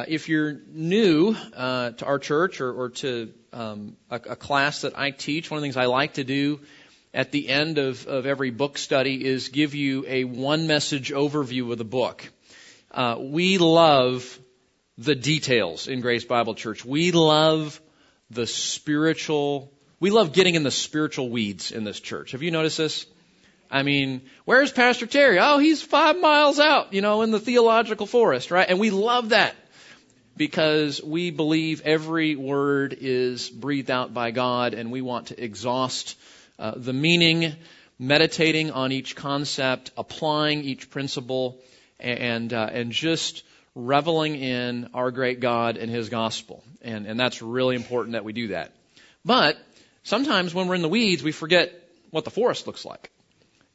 Uh, if you're new uh, to our church or, or to um, a, a, class that I teach, one of the things I like to do at the end of, of every book study is give you a one message overview of the book. Uh, we love the details in Grace Bible Church. We love the spiritual, we love getting in the spiritual weeds in this church. Have you noticed this? I mean, where's Pastor Terry? Oh, he's five miles out, you know, in the theological forest, right? And we love that because we believe every word is breathed out by God and we want to exhaust uh, the meaning, meditating on each concept, applying each principle, and, uh, and just reveling in our great God and His gospel. And, and that's really important that we do that. But sometimes when we're in the weeds, we forget what the forest looks like.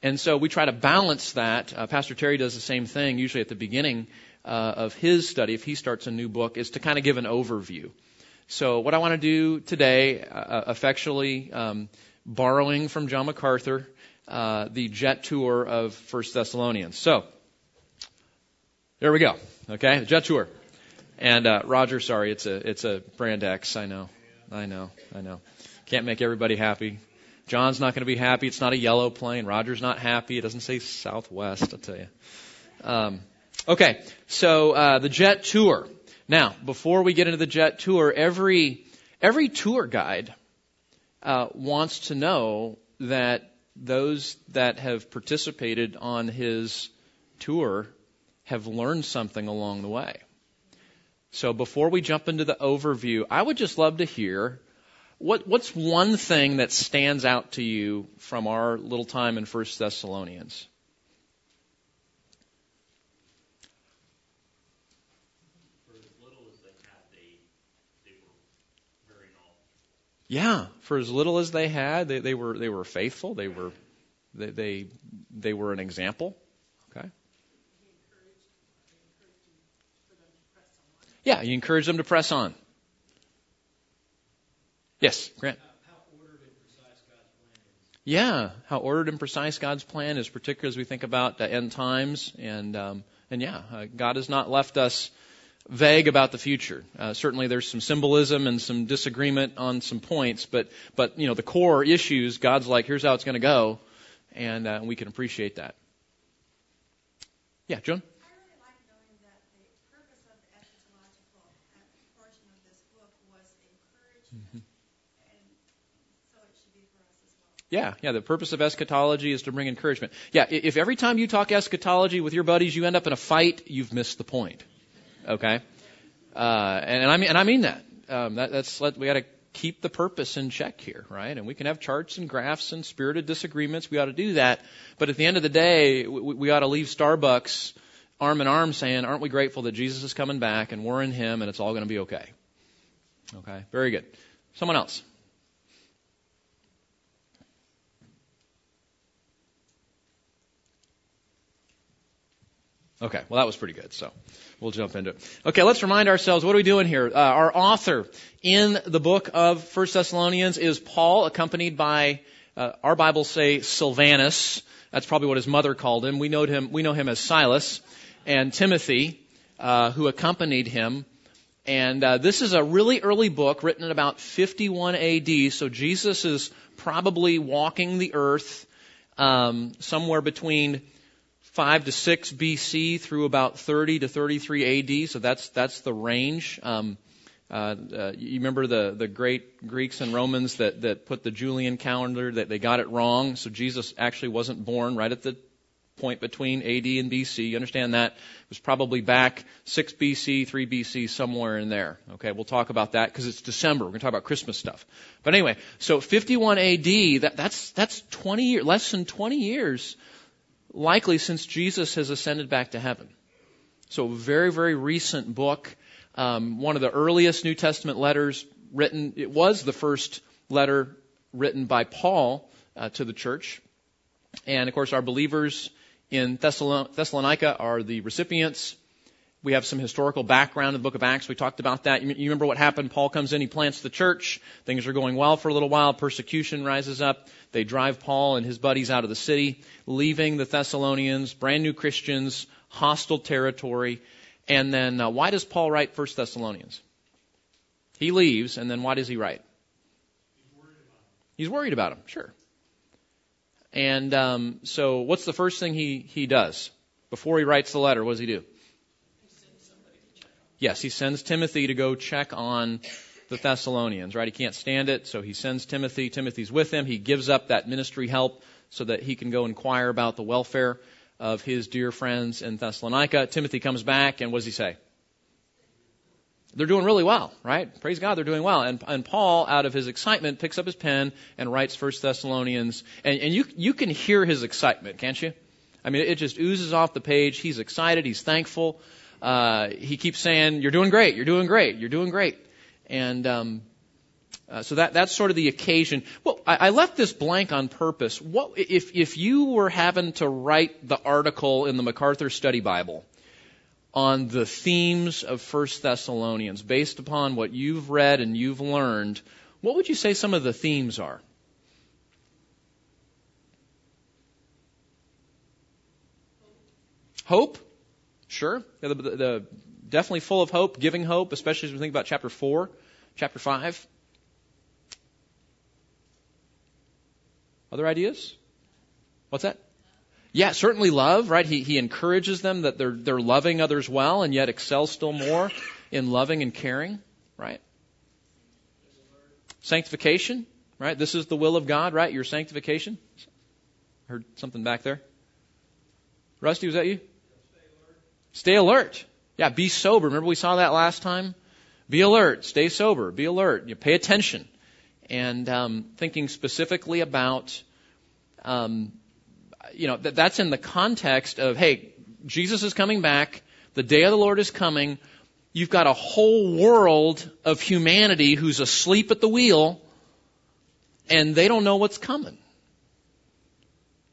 And so we try to balance that. Uh, Pastor Terry does the same thing, usually at the beginning uh, of his study, if he starts a new book, is to kind of give an overview. So what I want to do today, uh, uh, effectually um, borrowing from John MacArthur, uh, the jet tour of First Thessalonians. So there we go. Okay, the jet tour. And uh, Roger, sorry, it's a it's a brand X. I know, I know, I know. Can't make everybody happy. John's not going to be happy. It's not a yellow plane. Roger's not happy. It doesn't say Southwest, I'll tell you. Um, okay, so uh, the jet tour. Now, before we get into the jet tour, every every tour guide uh, wants to know that those that have participated on his tour have learned something along the way. So before we jump into the overview, I would just love to hear what, what's one thing that stands out to you from our little time in First Thessalonians? Yeah, for as little as they had, they, they were they were faithful. They were they they, they were an example. Okay. Yeah, you encourage them to press on. Yes, Grant. Yeah, how ordered and precise God's plan is, particularly as we think about the end times, and um, and yeah, uh, God has not left us vague about the future. Uh, certainly, there's some symbolism and some disagreement on some points, but but you know the core issues, God's like, here's how it's going to go, and uh, we can appreciate that. Yeah, Joan. Yeah, yeah. The purpose of eschatology is to bring encouragement. Yeah, if every time you talk eschatology with your buddies, you end up in a fight, you've missed the point. Okay, uh, and, and I mean, and I mean that. Um, that that's we got to keep the purpose in check here, right? And we can have charts and graphs and spirited disagreements. We ought to do that. But at the end of the day, we, we ought to leave Starbucks arm in arm saying, aren't we grateful that Jesus is coming back and we're in Him and it's all going to be okay? Okay, very good. Someone else. Okay, well that was pretty good, so we'll jump into it. Okay, let's remind ourselves, what are we doing here? Uh, our author in the book of First Thessalonians is Paul, accompanied by, uh, our Bibles say Silvanus. That's probably what his mother called him. We know him, we know him as Silas, and Timothy, uh, who accompanied him. And uh, this is a really early book written in about 51 AD, so Jesus is probably walking the earth um, somewhere between 5 to 6 BC through about 30 to 33 AD. So that's that's the range. Um, uh, uh, you remember the the great Greeks and Romans that that put the Julian calendar that they got it wrong. So Jesus actually wasn't born right at the point between AD and BC. You understand that? It was probably back 6 BC, 3 BC, somewhere in there. Okay, we'll talk about that because it's December. We're going to talk about Christmas stuff. But anyway, so 51 AD, that, that's, that's 20 years, less than 20 years likely since Jesus has ascended back to heaven. So, very, very recent book. Um, one of the earliest New Testament letters written. It was the first letter written by Paul uh, to the church. And of course, our believers in Thessalonica are the recipients. We have some historical background in the book of Acts. We talked about that. You remember what happened? Paul comes in, he plants the church. Things are going well for a little while. Persecution rises up. They drive Paul and his buddies out of the city, leaving the Thessalonians, brand new Christians, hostile territory. And then uh, why does Paul write First Thessalonians? He leaves, and then why does he write? He's worried about him, sure. And um, so, what's the first thing he he does before he writes the letter? What does he do? Yes, he sends Timothy to go check on the Thessalonians, right? He can't stand it, so he sends Timothy. Timothy's with him. He gives up that ministry help so that he can go inquire about the welfare of his dear friends in Thessalonica. Timothy comes back, and what does he say? They're doing really well, right? Praise God, they're doing well. And, and Paul, out of his excitement, picks up his pen and writes First Thessalonians. And, and you, you can hear his excitement, can't you? I mean, it just oozes off the page. He's excited. He's thankful. Uh, he keeps saying, "You're doing great. You're doing great. You're doing great." And um, uh, so that that's sort of the occasion. Well, I, I left this blank on purpose. What if if you were having to write the article in the MacArthur Study Bible on the themes of First Thessalonians based upon what you've read and you've learned? What would you say some of the themes are? Hope, sure. The, the, the, definitely full of hope, giving hope, especially as we think about chapter four, chapter five. Other ideas? What's that? Yeah, certainly love, right? He, he encourages them that they're, they're loving others well and yet excel still more in loving and caring, right? Sanctification, right? This is the will of God, right? Your sanctification. Heard something back there. Rusty, was that you? Stay alert. Yeah, be sober. Remember we saw that last time? Be alert. Stay sober. Be alert. You pay attention and um, thinking specifically about, um, you know, that, that's in the context of, hey, Jesus is coming back. The day of the Lord is coming. You've got a whole world of humanity who's asleep at the wheel, and they don't know what's coming.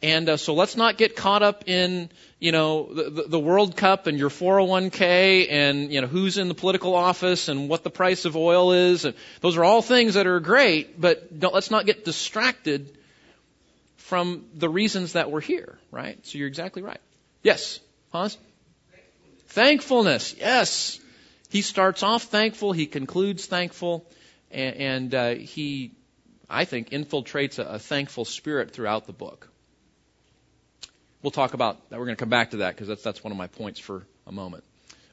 And uh, so let's not get caught up in, you know, the, the World Cup and your 401k and, you know, who's in the political office and what the price of oil is. And those are all things that are great, but don't, let's not get distracted from the reasons that we're here, right? So you're exactly right. Yes, Hans? Thankfulness. Yes. He starts off thankful, he concludes thankful, and, and uh, he, I think, infiltrates a, a thankful spirit throughout the book. We'll talk about that. We're going to come back to that because that's, that's one of my points for a moment.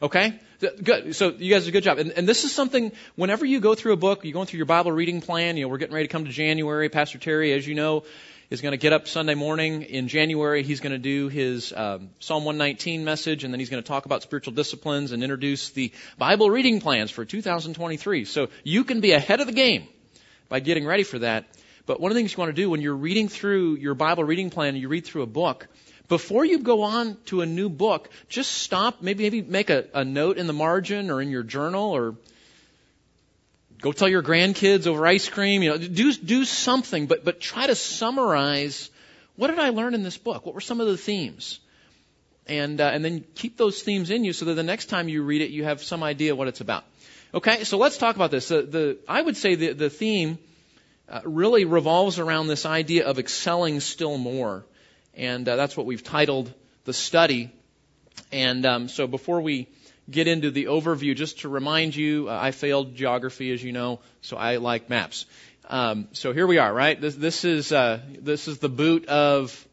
Okay? Good. So you guys did a good job. And, and this is something, whenever you go through a book, you're going through your Bible reading plan, you know, we're getting ready to come to January. Pastor Terry, as you know, is going to get up Sunday morning in January. He's going to do his um, Psalm 119 message, and then he's going to talk about spiritual disciplines and introduce the Bible reading plans for 2023. So you can be ahead of the game by getting ready for that. But one of the things you want to do when you're reading through your Bible reading plan you read through a book, before you go on to a new book, just stop, maybe, maybe make a, a note in the margin or in your journal or go tell your grandkids over ice cream, you know, do, do something, but, but try to summarize what did I learn in this book? What were some of the themes? And, uh, and then keep those themes in you so that the next time you read it, you have some idea what it's about. Okay, so let's talk about this. The, the, I would say the, the theme uh, really revolves around this idea of excelling still more and uh, that's what we've titled the study. And um, so before we get into the overview, just to remind you, uh, I failed geography, as you know, so I like maps. Um, so here we are, right? This, this is uh, this is the boot of.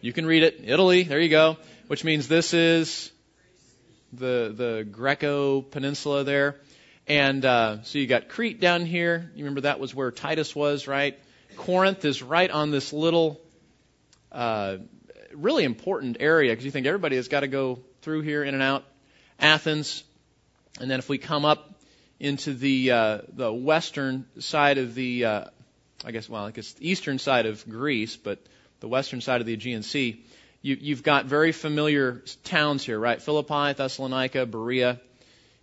You can read it, Italy. There you go. Which means this is the the Greco Peninsula there, and uh, so you got Crete down here. You remember that was where Titus was, right? Corinth is right on this little, uh, really important area because you think everybody has got to go through here in and out. Athens, and then if we come up into the uh, the western side of the, uh, I guess, well, I guess the eastern side of Greece, but the western side of the Aegean Sea, you, you've got very familiar towns here, right? Philippi, Thessalonica, Berea,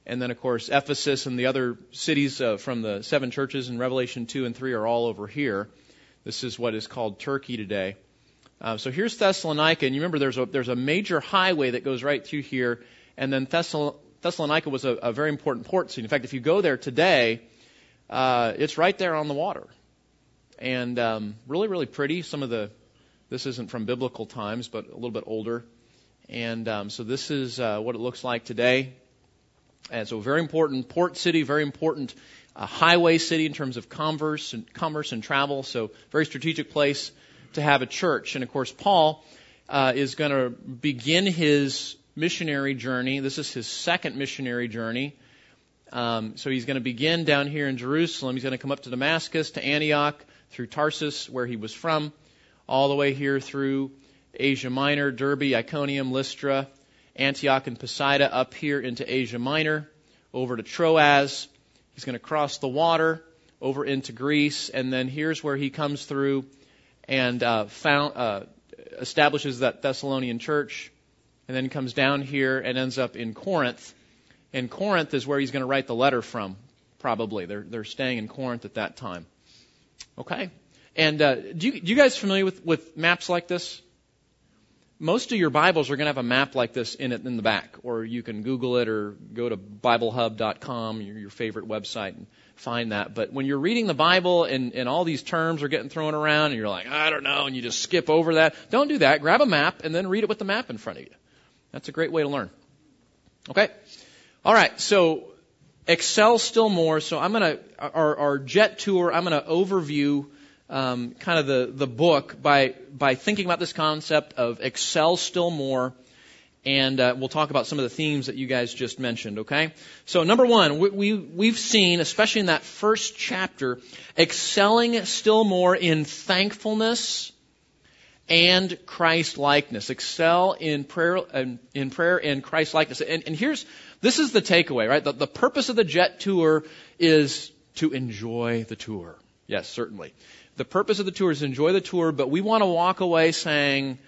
and then of course Ephesus and the other cities uh, from the seven churches in Revelation 2 and 3 are all over here. This is what is called Turkey today. Uh, so here's Thessalonica, and you remember there's a there's a major highway that goes right through here, and then Thessalon- Thessalonica was a, a very important port city. In fact, if you go there today, uh, it's right there on the water, and um, really really pretty. Some of the this isn't from biblical times, but a little bit older, And um, so this is uh, what it looks like today. And so very important port city, very important uh, highway city in terms of commerce and commerce and travel. So very strategic place to have a church. And of course, Paul uh, is going to begin his missionary journey. This is his second missionary journey. Um, so he's going to begin down here in Jerusalem. He's going to come up to Damascus, to Antioch, through Tarsus, where he was from, all the way here through Asia Minor, Derbe, Iconium, Lystra, Antioch, and Pisidia, up here into Asia Minor, over to Troas. He's going to cross the water over into Greece, and then here's where he comes through and uh, found, uh, establishes that Thessalonian church, and then comes down here and ends up in Corinth. And Corinth is where he's going to write the letter from, probably. They're, they're staying in Corinth at that time. Okay? And uh, do, you, do you guys familiar with, with maps like this? Most of your Bibles are going to have a map like this in it in the back, or you can Google it or go to BibleHub.com, your, your favorite website, and find that. But when you're reading the Bible and, and all these terms are getting thrown around, and you're like, I don't know, and you just skip over that, don't do that. Grab a map and then read it with the map in front of you. That's a great way to learn. Okay. All right. So excel still more. So I'm going to our, our jet tour. I'm going to overview um, kind of the, the book by, by thinking about this concept of excel still more. And uh, we'll talk about some of the themes that you guys just mentioned, okay? So, number one, we, we, we've seen, especially in that first chapter, excelling still more in thankfulness and Christ likeness. Excel in prayer, in prayer and Christ likeness. And, and here's, this is the takeaway, right? The, the purpose of the jet tour is to enjoy the tour. Yes, certainly. The purpose of the tour is to enjoy the tour, but we want to walk away saying,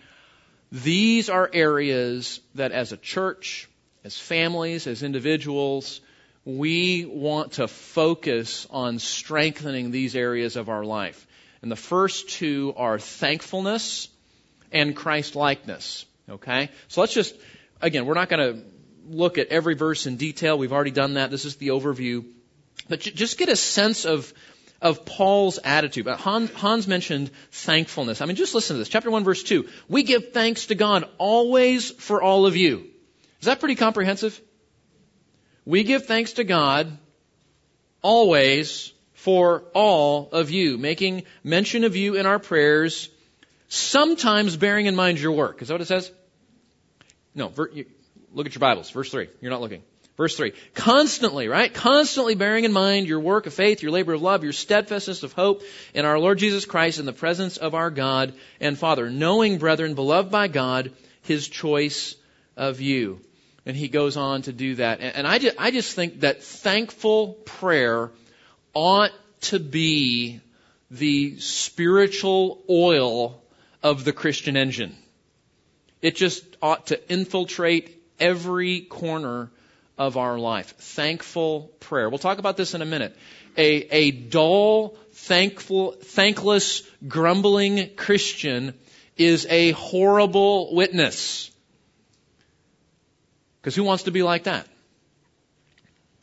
these are areas that as a church, as families, as individuals, we want to focus on strengthening these areas of our life. And the first two are thankfulness and Christ likeness. Okay? So let's just, again, we're not going to look at every verse in detail. We've already done that. This is the overview. But just get a sense of of Paul's attitude. Hans, Hans mentioned thankfulness. I mean, just listen to this. Chapter 1, verse 2. We give thanks to God always for all of you. Is that pretty comprehensive? We give thanks to God always for all of you, making mention of you in our prayers, sometimes bearing in mind your work. Is that what it says? No, look at your Bibles. Verse 3. You're not looking. Verse 3. Constantly, right? Constantly bearing in mind your work of faith, your labor of love, your steadfastness of hope in our Lord Jesus Christ in the presence of our God and Father. Knowing, brethren, beloved by God, His choice of you. And he goes on to do that. And I just, I just think that thankful prayer ought to be the spiritual oil of the Christian engine. It just ought to infiltrate every corner of our life. Thankful prayer. We'll talk about this in a minute. A, a dull, thankful, thankless, grumbling Christian is a horrible witness. Because who wants to be like that?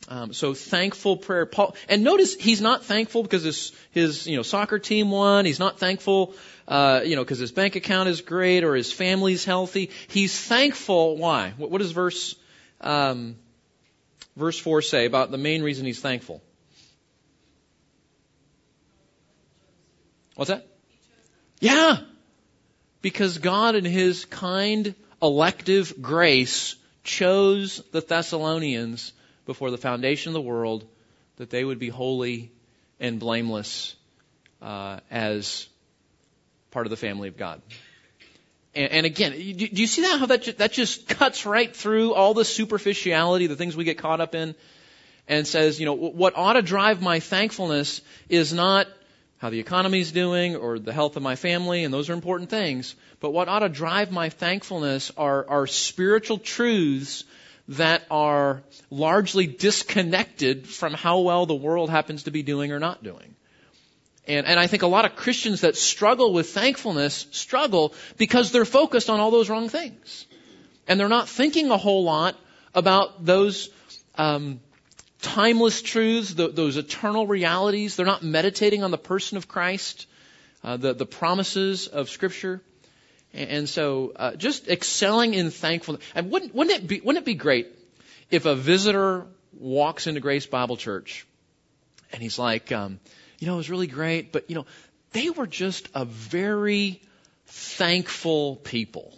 Um, so thankful prayer. Paul, and notice he's not thankful because his his you know soccer team won. He's not thankful, uh, you know, because his bank account is great or his family's healthy. He's thankful. Why? What, what does verse um, verse 4 say about the main reason he's thankful? What's that? Yeah. Because God in his kind elective grace chose the Thessalonians before the foundation of the world that they would be holy and blameless uh, as part of the family of God. And, and again, do you see that how that just, that just cuts right through all the superficiality, the things we get caught up in, and says, you know, what ought to drive my thankfulness is not how the economy's doing or the health of my family, and those are important things. But what ought to drive my thankfulness are, are spiritual truths that are largely disconnected from how well the world happens to be doing or not doing. And, and I think a lot of Christians that struggle with thankfulness struggle because they're focused on all those wrong things. And they're not thinking a whole lot about those um, timeless truths, the, those eternal realities. They're not meditating on the person of Christ, uh, the, the promises of Scripture. And so, uh, just excelling in thankfulness. And wouldn't, wouldn't it be, wouldn't it be great if a visitor walks into Grace Bible Church and he's like, um, you know, it was really great, but you know, they were just a very thankful people.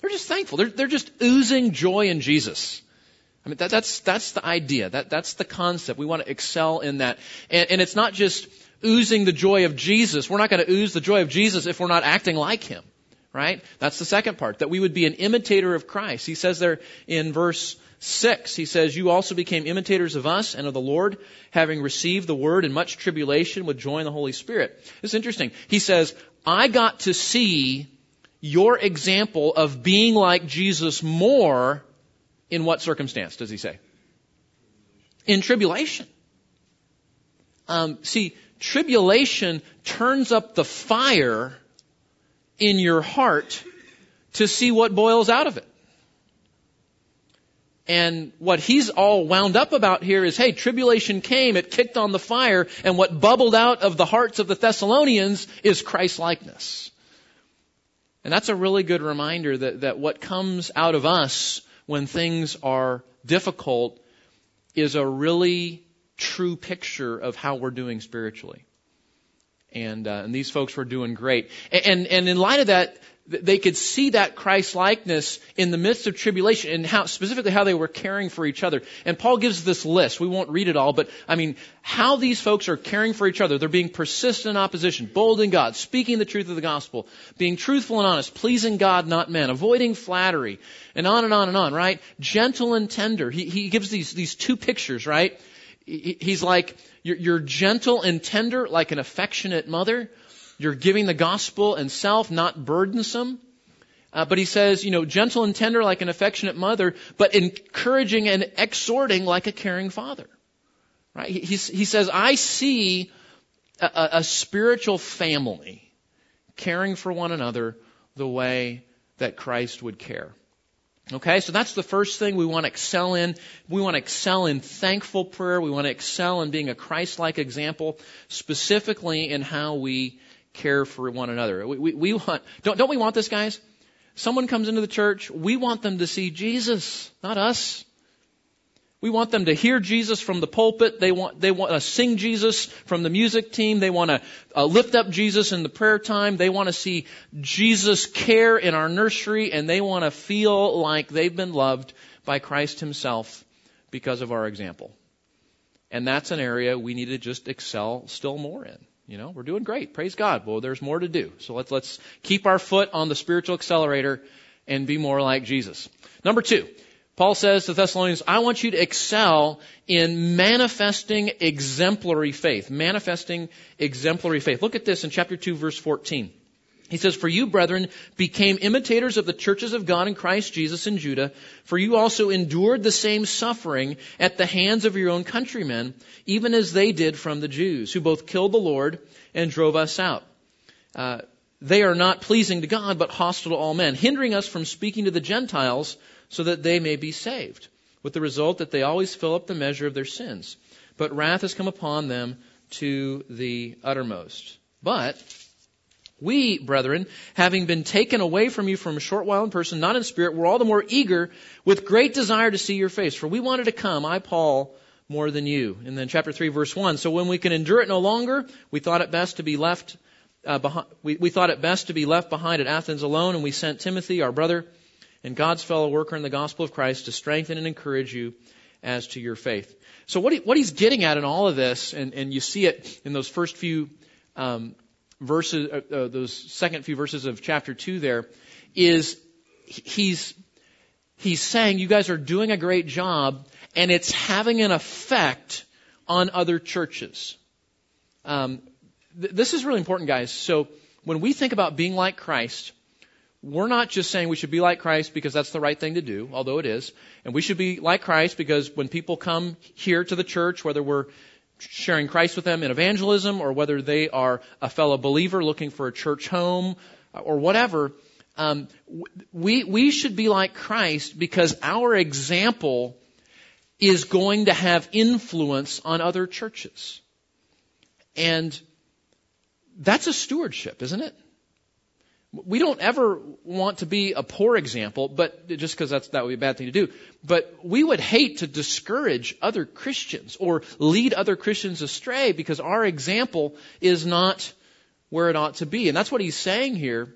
They're just thankful. They're, they're just oozing joy in Jesus. I mean, that, that's, that's the idea. That, that's the concept. We want to excel in that. And, and it's not just oozing the joy of Jesus. We're not going to ooze the joy of Jesus if we're not acting like Him right? That's the second part, that we would be an imitator of Christ. He says there in verse 6, he says, You also became imitators of us and of the Lord, having received the word in much tribulation with joy in the Holy Spirit. It's interesting. He says, I got to see your example of being like Jesus more in what circumstance, does he say? In tribulation. Um, see, tribulation turns up the fire in your heart to see what boils out of it. And what he's all wound up about here is, hey, tribulation came, it kicked on the fire, and what bubbled out of the hearts of the Thessalonians is Christ likeness. And that's a really good reminder that, that what comes out of us when things are difficult is a really true picture of how we're doing spiritually and uh, and these folks were doing great. And and in light of that, they could see that Christ likeness in the midst of tribulation and how specifically how they were caring for each other. And Paul gives this list. We won't read it all, but I mean how these folks are caring for each other. They're being persistent in opposition, bold in God, speaking the truth of the gospel, being truthful and honest, pleasing God, not men, avoiding flattery, and on and on and on. Right? Gentle and tender. He he gives these these two pictures. Right? He's like you're, you're gentle and tender like an affectionate mother. You're giving the gospel and self, not burdensome. Uh, but he says, you know, gentle and tender like an affectionate mother, but encouraging and exhorting like a caring father. Right? He, he says, I see a, a spiritual family caring for one another the way that Christ would care. Okay, so that's the first thing we want to excel in. We want to excel in thankful prayer. We want to excel in being a Christ-like example, specifically in how we care for one another. We, we, we want, don't, don't we want this, guys? Someone comes into the church, we want them to see Jesus, not us. We want them to hear Jesus from the pulpit. They want, they want to sing Jesus from the music team. They want to uh, lift up Jesus in the prayer time. They want to see Jesus care in our nursery and they want to feel like they've been loved by Christ himself because of our example. And that's an area we need to just excel still more in. You know, we're doing great. Praise God. Well, there's more to do. So let's, let's keep our foot on the spiritual accelerator and be more like Jesus. Number two, Paul says to Thessalonians, I want you to excel in manifesting exemplary faith. Manifesting exemplary faith. Look at this in chapter 2 verse 14. He says, For you, brethren, became imitators of the churches of God in Christ Jesus in Judah, for you also endured the same suffering at the hands of your own countrymen, even as they did from the Jews, who both killed the Lord and drove us out. Uh, they are not pleasing to God, but hostile to all men, hindering us from speaking to the Gentiles so that they may be saved, with the result that they always fill up the measure of their sins. But wrath has come upon them to the uttermost. But we, brethren, having been taken away from you from a short while in person, not in spirit, were all the more eager with great desire to see your face. For we wanted to come, I, Paul, more than you. And then chapter 3 verse 1. So when we can endure it no longer, we thought it best to be left, uh, behind, we, we thought it best to be left behind at Athens alone, and we sent Timothy, our brother, and God's fellow worker in the gospel of Christ to strengthen and encourage you as to your faith. So what, he, what he's getting at in all of this, and, and you see it in those first few um, verses, uh, uh, those second few verses of chapter two, there is he's he's saying you guys are doing a great job, and it's having an effect on other churches. Um, th- this is really important, guys. So when we think about being like Christ, we're not just saying we should be like Christ because that's the right thing to do, although it is. And we should be like Christ because when people come here to the church, whether we're sharing Christ with them in evangelism or whether they are a fellow believer looking for a church home or whatever, um, we, we should be like Christ because our example is going to have influence on other churches. And that's a stewardship, isn't it? We don't ever want to be a poor example, but just because that's that would be a bad thing to do. But we would hate to discourage other Christians or lead other Christians astray because our example is not where it ought to be. And that's what he's saying here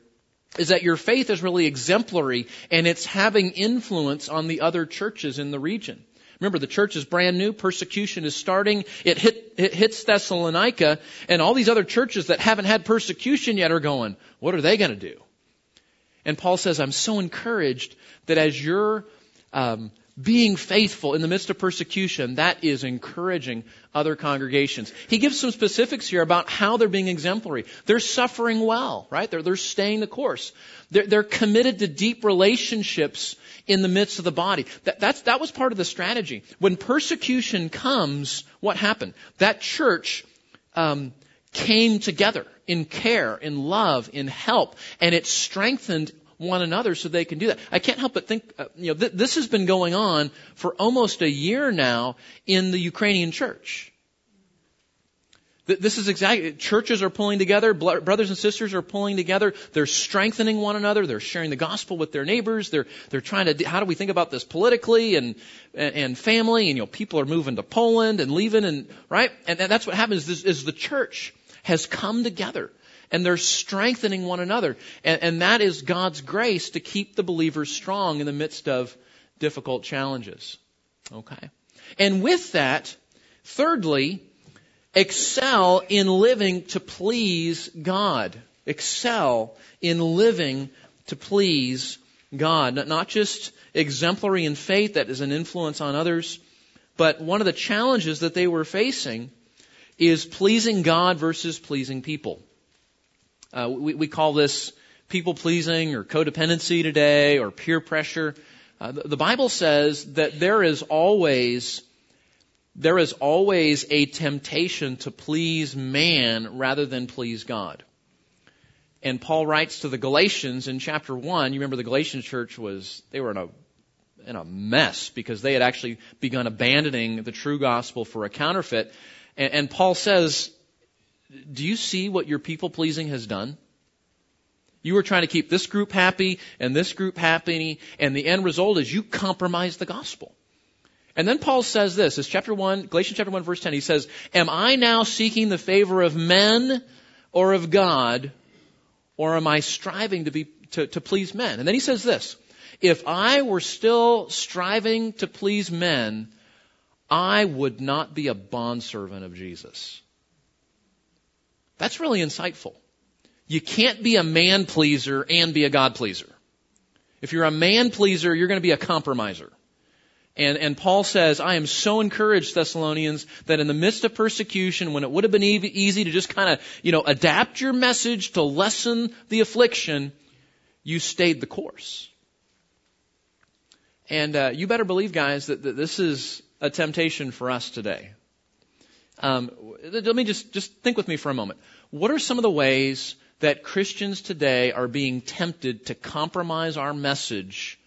is that your faith is really exemplary and it's having influence on the other churches in the region. Remember, the church is brand new. Persecution is starting. It, hit, it hits Thessalonica, and all these other churches that haven't had persecution yet are going, what are they going to do? And Paul says, I'm so encouraged that as you're um, being faithful in the midst of persecution, that is encouraging other congregations. He gives some specifics here about how they're being exemplary. They're suffering well, right? They're, they're staying the course. They're, they're committed to deep relationships in the midst of the body. That, that's, that was part of the strategy. When persecution comes, what happened? That church um, came together in care, in love, in help, and it strengthened one another so they can do that. I can't help but think, uh, you know, th- this has been going on for almost a year now in the Ukrainian church. This is exactly, churches are pulling together, brothers and sisters are pulling together, they're strengthening one another, they're sharing the gospel with their neighbors, they're, they're trying to, how do we think about this politically and, and family, and you know, people are moving to Poland and leaving and, right? And, that's what happens is, is the church has come together and they're strengthening one another. And, and that is God's grace to keep the believers strong in the midst of difficult challenges. Okay. And with that, thirdly, Excel in living to please God. Excel in living to please God. Not just exemplary in faith that is an influence on others, but one of the challenges that they were facing is pleasing God versus pleasing people. Uh, we, we, call this people pleasing or codependency today or peer pressure. Uh, the, the Bible says that there is always there is always a temptation to please man rather than please God. And Paul writes to the Galatians in chapter 1, you remember the Galatian church was, they were in a, in a mess because they had actually begun abandoning the true gospel for a counterfeit. And, and Paul says, do you see what your people pleasing has done? You were trying to keep this group happy and this group happy, and the end result is you compromise the gospel. And then Paul says this, is chapter 1, Galatians chapter 1 verse 10, he says, Am I now seeking the favor of men or of God, or am I striving to be, to, to please men? And then he says this, If I were still striving to please men, I would not be a bondservant of Jesus. That's really insightful. You can't be a man pleaser and be a God pleaser. If you're a man pleaser, you're going to be a compromiser. And, and Paul says, I am so encouraged, Thessalonians, that in the midst of persecution, when it would have been easy to just kind of, you know, adapt your message to lessen the affliction, you stayed the course. And uh, you better believe, guys, that, that this is a temptation for us today. Um, let me just, just think with me for a moment. What are some of the ways that Christians today are being tempted to compromise our message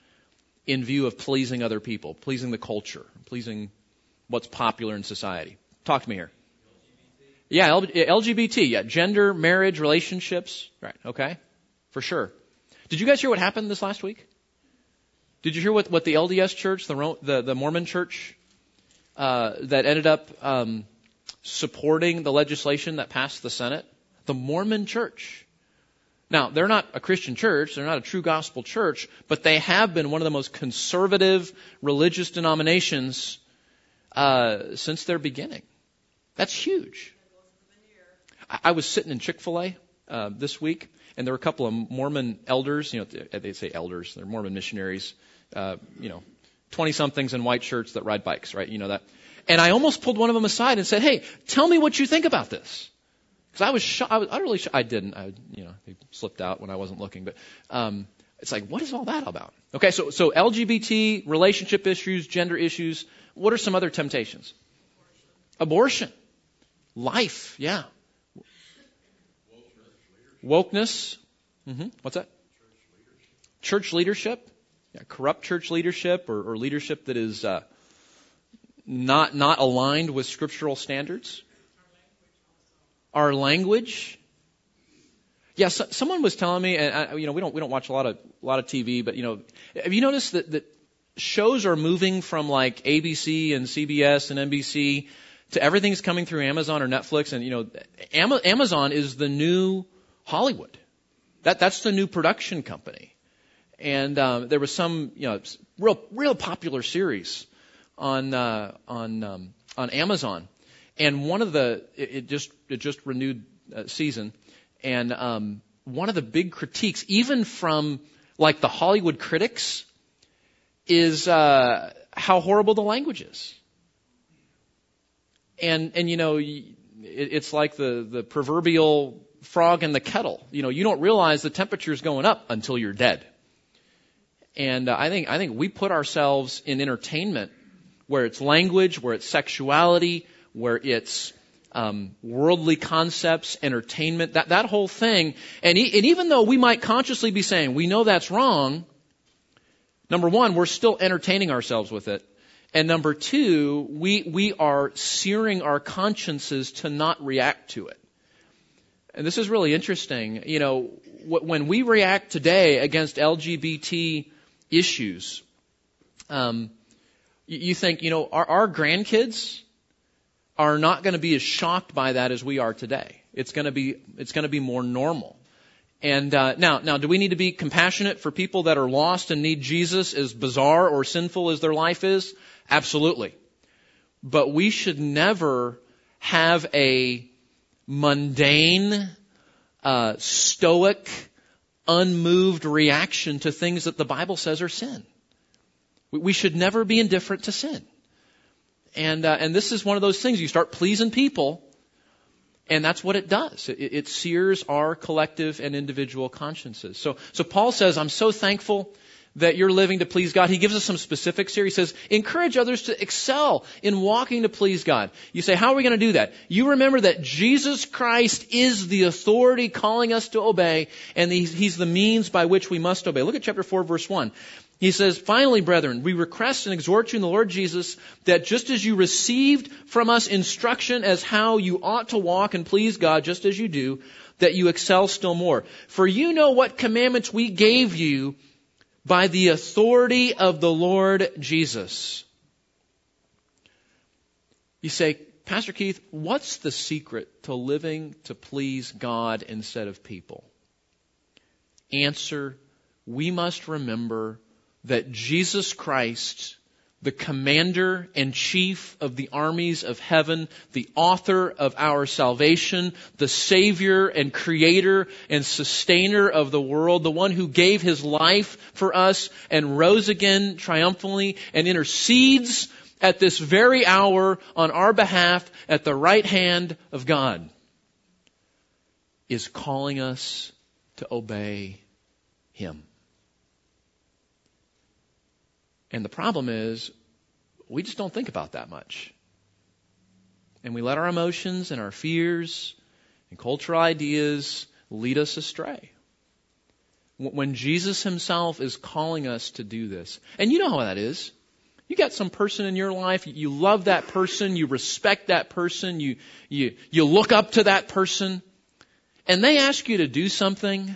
in view of pleasing other people, pleasing the culture, pleasing what's popular in society. Talk to me here. Yeah, LGBT, yeah, gender, marriage, relationships. Right, okay, for sure. Did you guys hear what happened this last week? Did you hear what, what the LDS church, the, the, the Mormon church, uh, that ended up um, supporting the legislation that passed the Senate? The Mormon church. Now, they're not a Christian church, they're not a true gospel church, but they have been one of the most conservative religious denominations uh, since their beginning. That's huge. I, I was sitting in Chick fil A uh, this week, and there were a couple of Mormon elders, you know, they say elders, they're Mormon missionaries, uh, you know, 20 somethings in white shirts that ride bikes, right? You know that. And I almost pulled one of them aside and said, hey, tell me what you think about this. Because I was, sh- I was utterly, sh- I didn't, I, you know, they slipped out when I wasn't looking, but um, it's like, what is all that about? Okay, so so LGBT relationship issues, gender issues. What are some other temptations? Abortion, Abortion. life, yeah. Wokeness. Mm-hmm. What's that? Church leadership. Church leadership. Yeah, corrupt church leadership or, or leadership that is uh, not not aligned with scriptural standards our language. Yeah, so, someone was telling me, and I, you know, we don't we don't watch a lot of a lot of TV, but you know, have you noticed that that shows are moving from like ABC and CBS and NBC to everything's coming through Amazon or Netflix, and you know, Amazon is the new Hollywood. That that's the new production company. And um, there was some you know real real popular series on uh, on um, on Amazon, and one of the it, it just it just renewed uh, season and um, one of the big critiques, even from like the Hollywood critics, is uh, how horrible the language is. And and you know, it, it's like the the proverbial frog in the kettle. You know, you don't realize the temperature is going up until you're dead. And uh, I think I think we put ourselves in entertainment where it's language, where it's sexuality, where it's um, worldly concepts, entertainment, that, that whole thing. And, e- and even though we might consciously be saying, we know that's wrong, number one, we're still entertaining ourselves with it. And number two, we, we are searing our consciences to not react to it. And this is really interesting. You know, when we react today against LGBT issues, um, you think, you know, our, our grandkids, are not going to be as shocked by that as we are today. It's going to be it's going to be more normal. And uh, now, now, do we need to be compassionate for people that are lost and need Jesus, as bizarre or sinful as their life is? Absolutely. But we should never have a mundane, uh, stoic, unmoved reaction to things that the Bible says are sin. We should never be indifferent to sin. And, uh, and this is one of those things. You start pleasing people, and that's what it does. It, it sears our collective and individual consciences. So, so Paul says, I'm so thankful that you're living to please God. He gives us some specifics here. He says, encourage others to excel in walking to please God. You say, how are we going to do that? You remember that Jesus Christ is the authority calling us to obey, and he's the means by which we must obey. Look at chapter 4, verse 1. He says, finally, brethren, we request and exhort you in the Lord Jesus that just as you received from us instruction as how you ought to walk and please God just as you do, that you excel still more. For you know what commandments we gave you by the authority of the Lord Jesus. You say, Pastor Keith, what's the secret to living to please God instead of people? Answer, we must remember that Jesus Christ, the commander and chief of the armies of heaven, the author of our salvation, the savior and creator and sustainer of the world, the one who gave his life for us and rose again triumphantly and intercedes at this very hour on our behalf at the right hand of God, is calling us to obey him. And the problem is, we just don't think about that much. And we let our emotions and our fears and cultural ideas lead us astray. When Jesus himself is calling us to do this, and you know how that is. You got some person in your life, you love that person, you respect that person, you, you, you look up to that person, and they ask you to do something,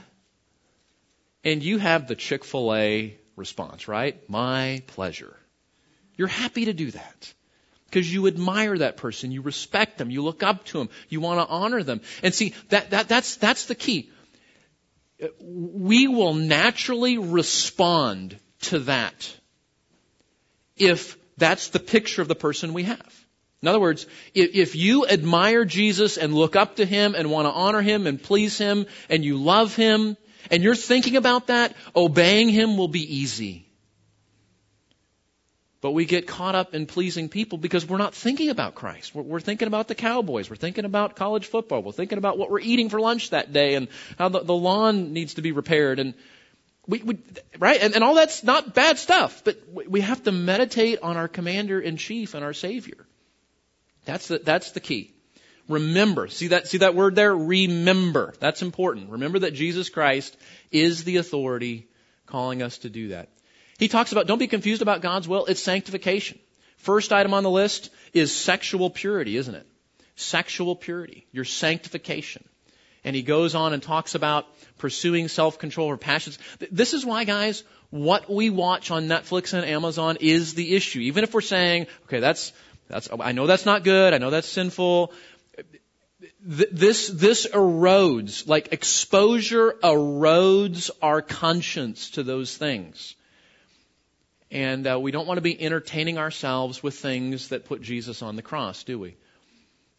and you have the Chick-fil-A response, right? My pleasure. You're happy to do that because you admire that person, you respect them, you look up to them, you want to honor them. And see, that, that, that's, that's the key. We will naturally respond to that if that's the picture of the person we have. In other words, if you admire Jesus and look up to Him and want to honor Him and please Him and you love Him, and you're thinking about that, obeying Him will be easy. But we get caught up in pleasing people because we're not thinking about Christ. We're, we're, thinking about the Cowboys. We're thinking about college football. We're thinking about what we're eating for lunch that day and how the, the lawn needs to be repaired. And we, we right? And, and all that's not bad stuff, but we have to meditate on our commander in chief and our Savior. That's the, that's the key. Remember. See that, see that word there? Remember. That's important. Remember that Jesus Christ is the authority calling us to do that. He talks about, don't be confused about God's will, it's sanctification. First item on the list is sexual purity, isn't it? Sexual purity, your sanctification. And he goes on and talks about pursuing self-control or passions. This is why, guys, what we watch on Netflix and Amazon is the issue. Even if we're saying, okay, that's, that's, I know that's not good, I know that's sinful, this, this erodes, like exposure erodes our conscience to those things. And uh, we don't want to be entertaining ourselves with things that put Jesus on the cross, do we?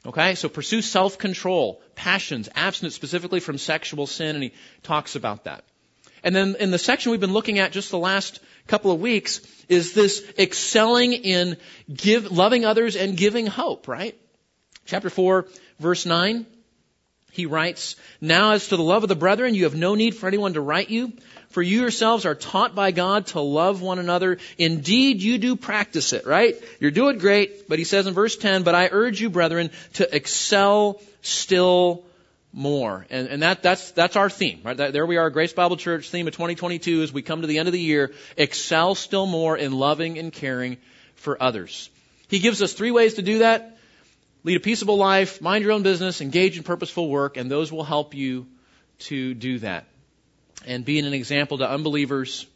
Okay, so pursue self-control, passions, abstinence specifically from sexual sin, and he talks about that. And then in the section we've been looking at just the last couple of weeks is this excelling in give, loving others and giving hope, right? Chapter 4, verse 9, he writes, Now as to the love of the brethren, you have no need for anyone to write you, for you yourselves are taught by God to love one another. Indeed, you do practice it, right? You're doing great, but he says in verse 10, But I urge you, brethren, to excel still more. And, and that, that's, that's our theme, right? That, there we are, Grace Bible Church theme of 2022 as we come to the end of the year. Excel still more in loving and caring for others. He gives us three ways to do that. Lead a peaceable life, mind your own business, engage in purposeful work, and those will help you to do that. And being an example to unbelievers,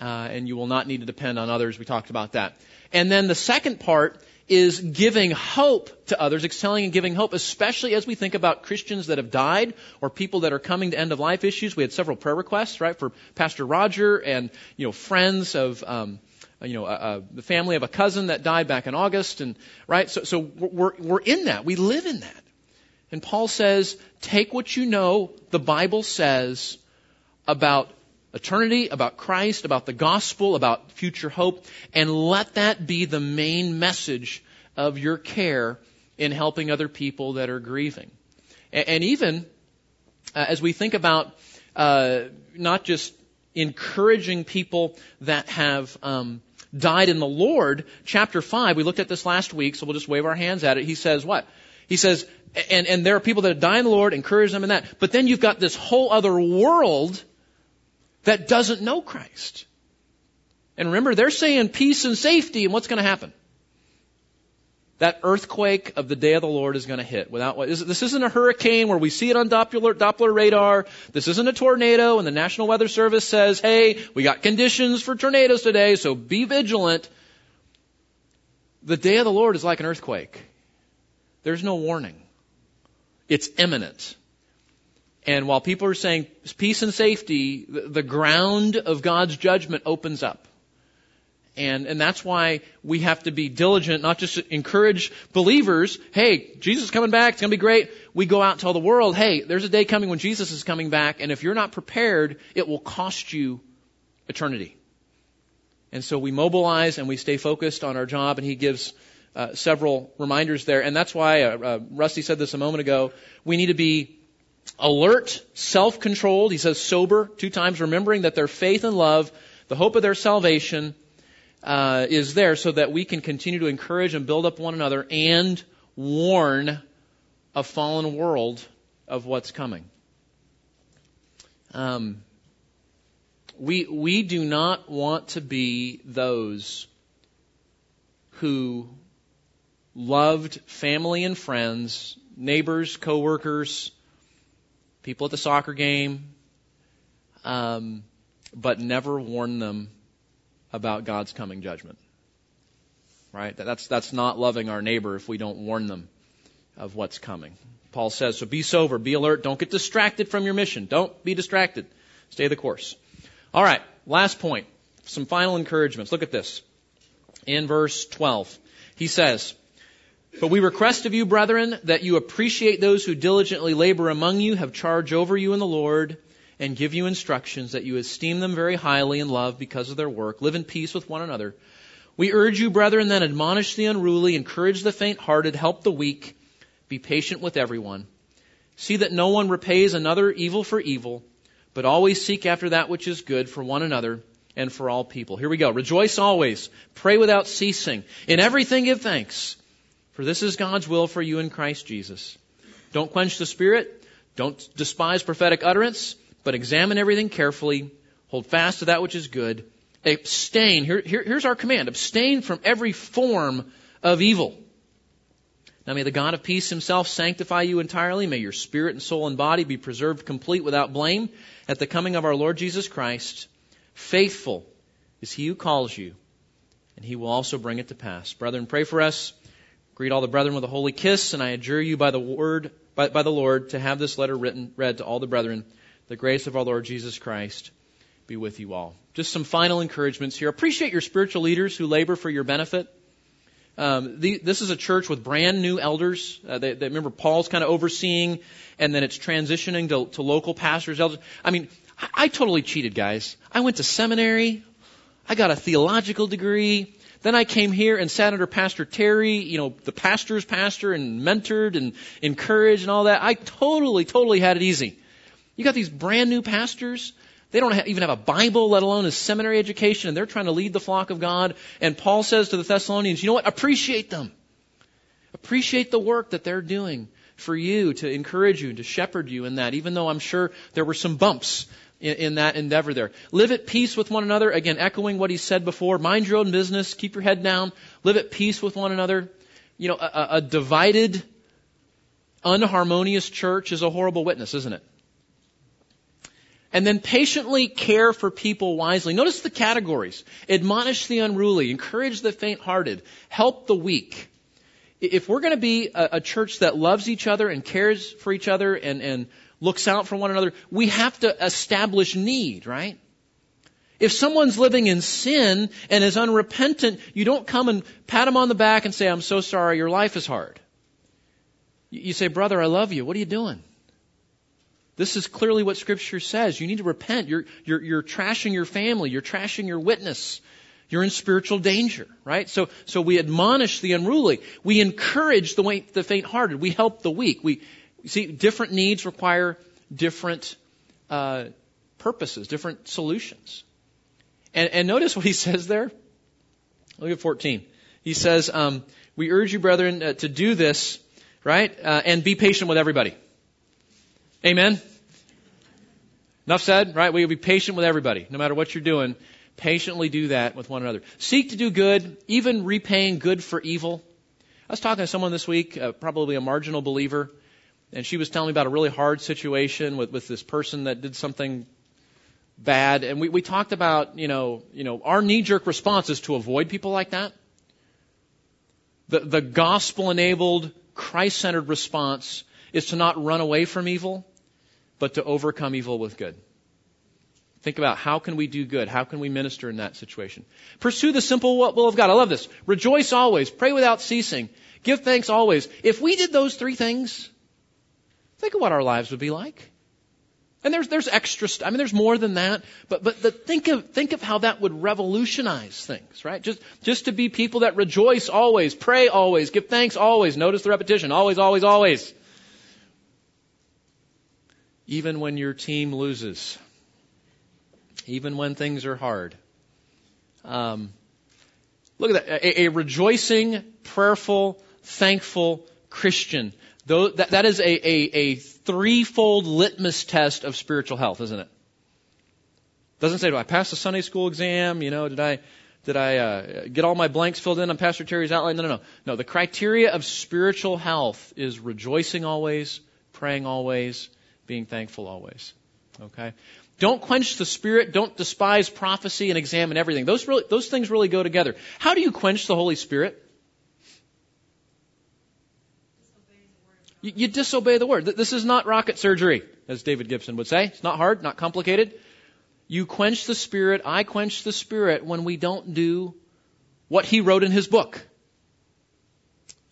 uh, and you will not need to depend on others. We talked about that. And then the second part is giving hope to others, excelling in giving hope, especially as we think about Christians that have died or people that are coming to end of life issues. We had several prayer requests, right, for Pastor Roger and, you know, friends of, um, you know, the family of a cousin that died back in August, and right. So, so we're we're in that. We live in that. And Paul says, take what you know the Bible says about eternity, about Christ, about the gospel, about future hope, and let that be the main message of your care in helping other people that are grieving. And, and even uh, as we think about uh, not just encouraging people that have um, died in the Lord, chapter 5, we looked at this last week, so we'll just wave our hands at it. He says what? He says, and, and there are people that die in the Lord, encourage them in that. But then you've got this whole other world that doesn't know Christ. And remember, they're saying peace and safety, and what's going to happen? That earthquake of the day of the Lord is going to hit. Without this isn't a hurricane where we see it on Doppler, Doppler radar. This isn't a tornado, and the National Weather Service says, "Hey, we got conditions for tornadoes today, so be vigilant." The day of the Lord is like an earthquake. There's no warning. It's imminent. And while people are saying peace and safety, the ground of God's judgment opens up. And, and that's why we have to be diligent, not just encourage believers, hey, Jesus is coming back, it's gonna be great. We go out and tell the world, hey, there's a day coming when Jesus is coming back, and if you're not prepared, it will cost you eternity. And so we mobilize and we stay focused on our job, and he gives uh, several reminders there. And that's why, uh, uh, Rusty said this a moment ago, we need to be alert, self-controlled, he says sober two times, remembering that their faith and love, the hope of their salvation, uh, is there so that we can continue to encourage and build up one another and warn a fallen world of what's coming. Um, we we do not want to be those who loved family and friends, neighbors, coworkers, people at the soccer game, um, but never warn them about God's coming judgment. Right? That's, that's not loving our neighbor if we don't warn them of what's coming. Paul says, so be sober, be alert, don't get distracted from your mission. Don't be distracted. Stay the course. All right, last point. Some final encouragements. Look at this. In verse 12, he says, but we request of you, brethren, that you appreciate those who diligently labor among you, have charge over you in the Lord, and give you instructions, that you esteem them very highly in love because of their work. Live in peace with one another. We urge you, brethren, then admonish the unruly, encourage the faint-hearted, help the weak, be patient with everyone. See that no one repays another evil for evil, but always seek after that which is good for one another and for all people. Here we go. Rejoice always. Pray without ceasing. In everything give thanks for this is God's will for you in Christ Jesus. Don't quench the Spirit. Don't despise prophetic utterance, but examine everything carefully. Hold fast to that which is good. Abstain. Here, here, here's our command. Abstain from every form of evil. Now may the God of peace himself sanctify you entirely. May your spirit and soul and body be preserved complete without blame at the coming of our Lord Jesus Christ. Faithful is he who calls you, and he will also bring it to pass. Brethren, pray for us. Greet all the brethren with a holy kiss, and I adjure you by the word, by, by the Lord, to have this letter written, read to all the brethren. The grace of our Lord Jesus Christ be with you all. Just some final encouragements here. Appreciate your spiritual leaders who labor for your benefit. Um, the, this is a church with brand new elders. Uh, they, remember Paul's kind of overseeing, and then it's transitioning to, to local pastors, elders. I mean, I, I totally cheated, guys. I went to seminary. I got a theological degree. Then I came here and sat under Pastor Terry, you know, the pastor's pastor, and mentored and encouraged and all that. I totally, totally had it easy. You got these brand new pastors they don't have, even have a Bible, let alone a seminary education, and they're trying to lead the flock of God. And Paul says to the Thessalonians, you know what? Appreciate them. Appreciate the work that they're doing for you to encourage you and to shepherd you in that, even though I'm sure there were some bumps in, in, that endeavor there. Live at peace with one another. Again, echoing what he said before. Mind your own business. Keep your head down. Live at peace with one another. You know, a, a divided, unharmonious church is a horrible witness, isn't it? And then patiently care for people wisely. Notice the categories. Admonish the unruly, encourage the faint-hearted, help the weak. If we're going to be a, a, church that loves each other and cares for each other and, and looks out for one another, we have to establish need, right? If someone's living in sin and is unrepentant, you don't come and pat them on the back and say, I'm so sorry, your life is hard. You say, brother, I love you. What are you doing? This is clearly what Scripture says. You need to repent. You're, you're, you're trashing your family. You're trashing your witness. You're in spiritual danger, right? So, so we admonish the unruly. We encourage the, the faint-hearted. We help the weak. We see different needs require different uh, purposes, different solutions. And, and notice what he says there. Look at 14. He says, um, "We urge you, brethren, uh, to do this, right, uh, and be patient with everybody." Amen? Enough said, right? We will be patient with everybody, no matter what you're doing. Patiently do that with one another. Seek to do good, even repaying good for evil. I was talking to someone this week, uh, probably a marginal believer, and she was telling me about a really hard situation with, with this person that did something bad. And we, we talked about, you know, you know, our knee-jerk response is to avoid people like that. The, the gospel-enabled, Christ-centered response is to not run away from evil, but to overcome evil with good. Think about how can we do good? How can we minister in that situation? Pursue the simple will of God. I love this. Rejoice always. Pray without ceasing. Give thanks always. If we did those three things, think of what our lives would be like. And there's, there's extra, st- I mean, there's more than that, but, but the, think of, think of how that would revolutionize things, right? Just, just to be people that rejoice always, pray always, give thanks always. Notice the repetition. Always, always, always even when your team loses, even when things are hard. Um, look at that. A, a, rejoicing, prayerful, thankful Christian. Though, that, that is a, a, a threefold litmus test of spiritual health, isn't it? Doesn't say, do I pass the Sunday school exam? You know, did I, did I uh, get all my blanks filled in on Pastor Terry's outline? No, no, no. No, the criteria of spiritual health is rejoicing always, praying always, being thankful always. Okay? Don't quench the spirit. Don't despise prophecy and examine everything. Those, really, those things really go together. How do you quench the Holy Spirit? You, disobey the word. This is not rocket surgery, as David Gibson would say. It's not hard, not complicated. You quench the spirit. I quench the spirit when we don't do what he wrote in his book.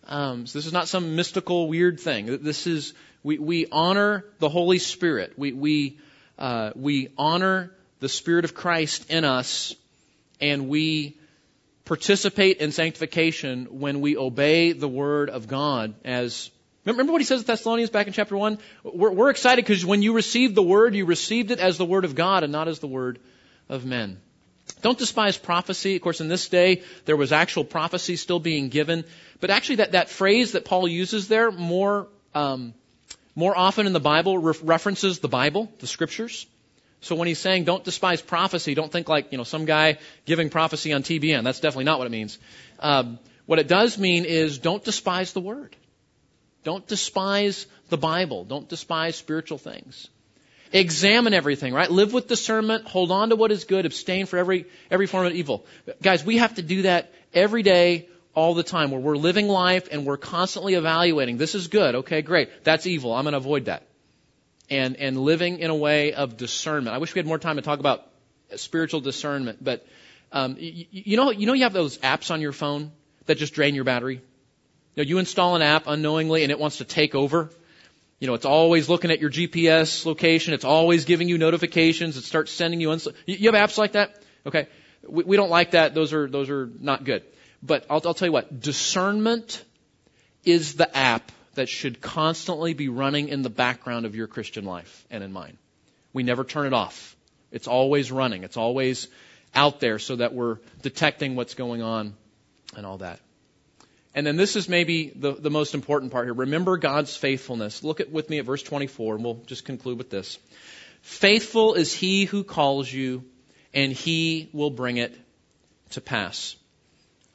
Um, so this is not some mystical, weird thing. This is we, we honor the Holy Spirit. We, we, uh, we honor the Spirit of Christ in us, and we participate in sanctification when we obey the Word of God as Remember what he says to Thessalonians back in chapter 1? We're, we're excited because when you received the Word, you received it as the Word of God and not as the Word of men. Don't despise prophecy. Of course, in this day, there was actual prophecy still being given. But actually, that, that phrase that Paul uses there more um, more often in the Bible re- references the Bible, the scriptures. So when he's saying don't despise prophecy, don't think like, you know, some guy giving prophecy on TBN. That's definitely not what it means. Um, what it does mean is don't despise the word. Don't despise the Bible. Don't despise spiritual things. Examine everything, right? Live with discernment. Hold on to what is good. Abstain from every, every form of evil. Guys, we have to do that every day, all the time, where we're living life and we're constantly evaluating. This is good. Okay, great. That's evil. I'm going to avoid that. And, and living in a way of discernment. I wish we had more time to talk about spiritual discernment, but, um, you, you know, you know you have those apps on your phone that just drain your battery? You, know, you install an app unknowingly and it wants to take over you know, it's always looking at your GPS location. It's always giving you notifications. It starts sending you. Uns- you have apps like that? Okay. We, we don't like that. Those are, those are not good. But I'll, I'll tell you what, discernment is the app that should constantly be running in the background of your Christian life and in mine. We never turn it off. It's always running. It's always out there so that we're detecting what's going on and all that. And then this is maybe the, the most important part here. Remember God's faithfulness. Look at with me at verse 24, and we'll just conclude with this. Faithful is he who calls you, and he will bring it to pass.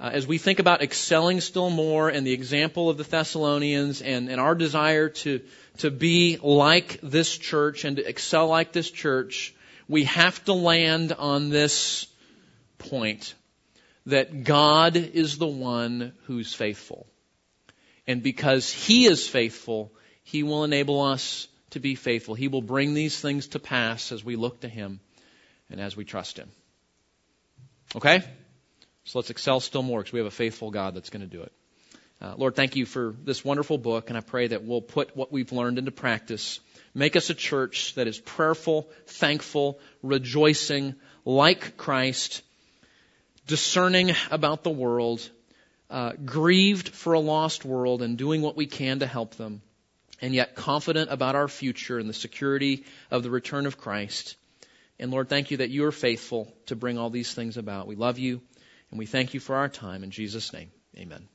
Uh, as we think about excelling still more and the example of the Thessalonians and, and our desire to, to be like this church and to excel like this church, we have to land on this point that God is the one who's faithful. And because He is faithful, He will enable us to be faithful. He will bring these things to pass as we look to Him and as we trust Him. Okay? So let's excel still more because we have a faithful God that's going to do it. Uh, Lord, thank you for this wonderful book, and I pray that we'll put what we've learned into practice. Make us a church that is prayerful, thankful, rejoicing, like Christ, discerning about the world, uh, grieved for a lost world, and doing what we can to help them, and yet confident about our future and the security of the return of Christ. And Lord, thank you that you are faithful to bring all these things about. We love you, and we thank you for our time. In Jesus' name, amen.